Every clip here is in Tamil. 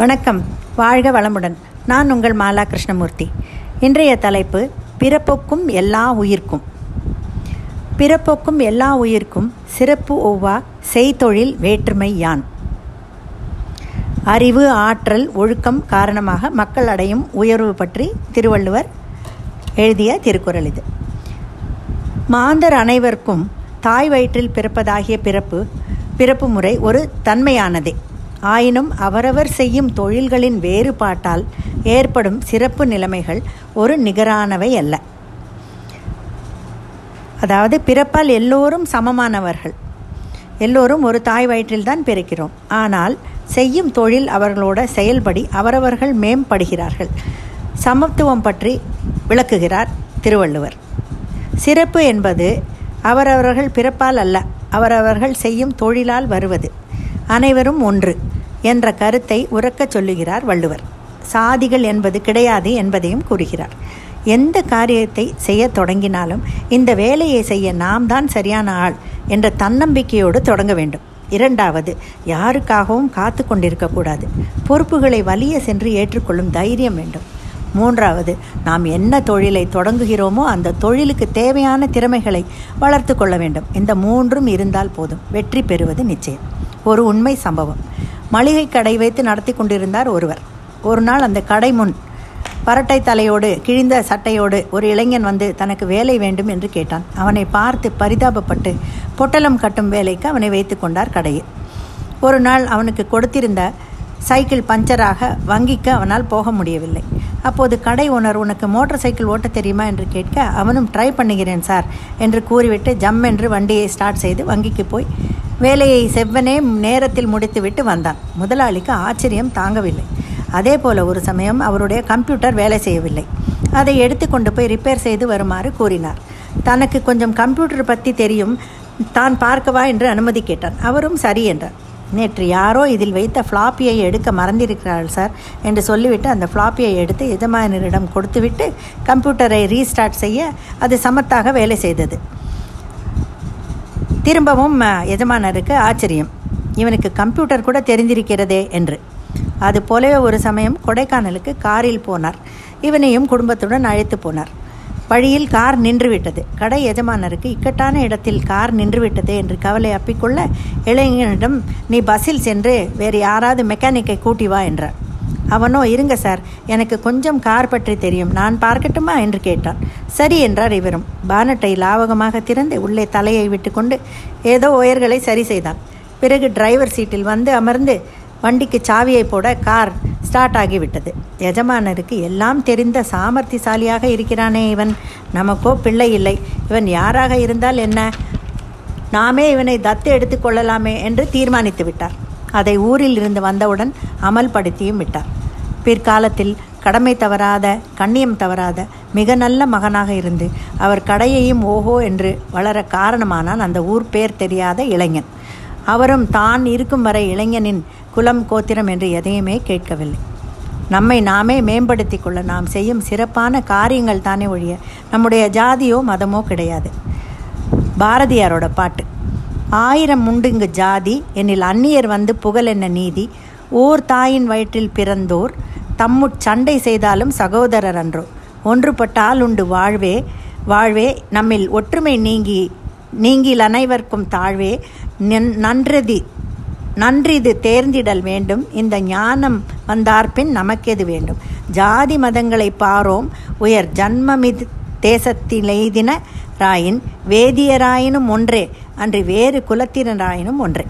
வணக்கம். வாழ்க வளமுடன். நான் உங்கள் மாலா கிருஷ்ணமூர்த்தி இன்றைய தலைப்பு பிறப்போக்கும் எல்லா உயிர்க்கும். பிறப்புக்கும் எல்லா உயிர்க்கும் சிறப்பு ஒவ்வா செய்தொழில் வேற்றுமை யான்? அறிவு ஆற்றல் ஒழுக்கம் காரணமாக மக்கள் அடையும் உயர்வு பற்றி திருவள்ளுவர் எழுதிய திருக்குறள் இது. மாந்தர் அனைவருக்கும் தாய் வயிற்றில் பிறப்பதாகிய பிறப்பு பிறப்பு முறை ஒரு தன்மையானதே. ஆயினும் அவரவர் செய்யும் தொழில்களின் வேறுபாட்டால் ஏற்படும் சிறப்பு நிலைமைகள் ஒரு நிகரானவை அல்ல. அதாவது பிறப்பால் எல்லோரும் சமமானவர்கள். எல்லோரும் ஒரு தாய் வயிற்றில்தான் பிறக்கிறோம். ஆனால் செய்யும் தொழில் அவர்களோட செயல்படி அவரவர்கள் மேம்படுகிறார்கள். சமத்துவம் பற்றி விளக்குகிறார் திருவள்ளுவர். சிறப்பு என்பது அவரவர்கள் பிறப்பால் அல்ல அவரவர்கள் செய்யும் தொழிலால் வருவது. அனைவரும் ஒன்று. என்ற கருத்தை உறக்கச் சொல்லுகிறார் வள்ளுவர். சாதிகள் என்பது கிடையாது என்பதையும் கூறுகிறார். எந்த காரியத்தை செய்ய தொடங்கினாலும் இந்த வேலையை செய்ய நாம் தான் சரியான ஆள் என்ற தன்னம்பிக்கையோடு தொடங்க வேண்டும். இரண்டாவது யாருக்காகவும் காத்து கொண்டிருக்கக்கூடாது பொறுப்புகளை வலிய சென்று ஏற்றுக்கொள்ளும் தைரியம் வேண்டும். மூன்றாவது நாம் என்ன தொழிலை தொடங்குகிறோமோ அந்த தொழிலுக்கு தேவையான திறமைகளை வளர்த்து கொள்ள வேண்டும். இந்த மூன்றும் இருந்தால் போதும். வெற்றி பெறுவது நிச்சயம். ஒரு உண்மை சம்பவம். மளிகை கடை வைத்து நடத்தி கொண்டிருந்தார் ஒருவர். ஒரு நாள் அந்த கடை முன் பரட்டை தலையோடு கிழிந்த சட்டையோடு ஒரு இளைஞன் வந்து தனக்கு வேலை வேண்டும் என்று கேட்டான். அவனை பார்த்து பரிதாபப்பட்டு பொட்டலம் கட்டும் வேலைக்கு அவனை வைத்து கொண்டார் கடையில். ஒரு நாள் அவனுக்கு கொடுத்திருந்த சைக்கிள் பஞ்சராக வங்கிக்கு அவனால் போக முடியவில்லை. அப்போது கடை ஓனர் உனக்கு மோட்டார் சைக்கிள் ஓட்ட தெரியுமா? என்று கேட்க அவனும் ட்ரை பண்ணுகிறேன் சார் என்று கூறிவிட்டு ஜம் என்று வண்டியை ஸ்டார்ட் செய்து வங்கிக்கு போய் வேலையை செவ்வனே நேரத்தில் முடித்துவிட்டு வந்தான். முதலாளிக்கு ஆச்சரியம் தாங்கவில்லை. அதே போல ஒரு சமயம் அவருடைய கம்ப்யூட்டர் வேலை செய்யவில்லை. அதை எடுத்து கொண்டு போய் ரிப்பேர் செய்து வருமாறு கூறினார். தனக்கு கொஞ்சம் கம்ப்யூட்டர் பற்றி தெரியும் தான் பார்க்கவா என்று அனுமதி கேட்டான். அவரும் சரி என்றார். நேற்று யாரோ இதில் வைத்த ஃப்ளாப்பியை எடுக்க மறந்திருக்கிறார்கள் சார் என்று சொல்லிவிட்டு அந்த ஃப்ளாப்பியை எடுத்து எஜமானரிடம் கொடுத்துவிட்டு கம்ப்யூட்டரை ரீஸ்டார்ட் செய்ய அது சமத்தாக வேலை செய்தது. திரும்பவும் எஜமானருக்கு ஆச்சரியம். இவனுக்கு கம்ப்யூட்டர் கூட தெரிந்திருக்கிறதே என்று. அது போலவே ஒரு சமயம் கொடைக்கானலுக்கு காரில் போனார். இவனையும் குடும்பத்துடன் அழைத்து போனார். வழியில் கார் நின்றுவிட்டது. கடை எஜமானருக்கு இக்கட்டான இடத்தில் கார் நின்றுவிட்டதே என்று கவலை அப்பிக்கொள்ள இளைஞனிடம் நீ பஸ்ஸில் சென்று வேறு யாராவது மெக்கானிக்கை கூட்டி வா என்றார். அவனோ இருங்க சார் எனக்கு கொஞ்சம் கார் பற்றி தெரியும். நான் பார்க்கட்டுமா? என்று கேட்டான். சரி என்றார் இவரும். பானட்டை லாவகமாக திறந்து உள்ளே தலையை விட்டுக்கொண்டு ஏதோ ஒயர்களை சரி செய்தான். பிறகு டிரைவர் சீட்டில் வந்து அமர்ந்து வண்டிக்கு சாவியை போட கார் ஸ்டார்ட் ஆகிவிட்டது. எஜமானருக்கு எல்லாம் தெரிந்த சாமர்த்தியசாலியாக இருக்கிறானே இவன். நமக்கோ பிள்ளை இல்லை. இவன் யாராக இருந்தால் என்ன? நாமே இவனை தத்து எடுத்துக்கொள்ளலாமே என்று தீர்மானித்து விட்டார். அதை ஊரில் இருந்து வந்தவுடன் அமல்படுத்தியும் விட்டார். பிற்காலத்தில் கடமை தவறாத கண்ணியம் தவறாத மிக நல்ல மகனாக இருந்து அவர் கடையையும் ஓஹோ என்று வளர காரணமானான் அந்த ஊர் பேர் தெரியாத இளைஞன். அவரும் தான் இருக்கும் வரை இளைஞனின் குலம் கோத்திரம் என்று எதையுமே கேட்கவில்லை. நம்மை நாமே மேம்படுத்தி கொள்ள நாம் செய்யும் சிறப்பான காரியங்கள் தானே ஒழிய நம்முடைய ஜாதியோ மதமோ கிடையாது. பாரதியாரோட பாட்டு ஆயிரம் உண்டுங்கு ஜாதி என்னில் அந்நியர் வந்து புகழ் என்ன நீதி ஓர் தாயின் வயிற்றில் பிறந்தோர் தம்முட் சண்டை செய்தாலும் சகோதரர் அன்றோ. ஒன்றுபட்டால் உண்டு வாழ்வே. வாழ்வே நம்மில் ஒற்றுமை நீங்கி நீங்கில் அனைவர்க்கும் தாழ்வே. நன்றதி நன்றிது தேர்ந்திடல் வேண்டும். இந்த ஞானம் வந்தார்பின் நமக்கெது வேண்டும்? ஜாதி மதங்களை பாரோம். உயர் ஜன்மமிது தேசத்திலெய்தின ராயின் வேதியராயினும் ஒன்றே. அன்று வேறு குலத்தினராயினும் ஒன்றே.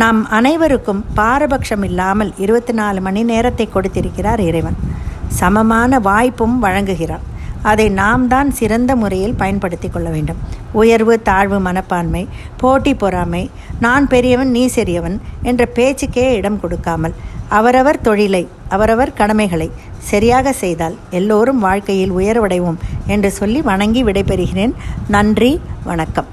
நாம் அனைவருக்கும் பாரபட்சம் இல்லாமல் இருபத்தி நாலு மணி நேரத்தை கொடுத்திருக்கிறார் இறைவன். சமமான வாய்ப்பும் வழங்குகிறார். அதை நாம் தான் சிறந்த முறையில் பயன்படுத்தி கொள்ள வேண்டும். உயர்வு தாழ்வு மனப்பான்மை போட்டி பொறாமை நான் பெரியவன் நீ சிறியவன் என்ற பேச்சுக்கே இடம் கொடுக்காமல் அவரவர் தொழிலை அவரவர் கடமைகளை சரியாக செய்தால் எல்லோரும் வாழ்க்கையில் உயர்வடைவோம் என்று சொல்லி வணங்கி விடைபெறுகிறேன். நன்றி வணக்கம்.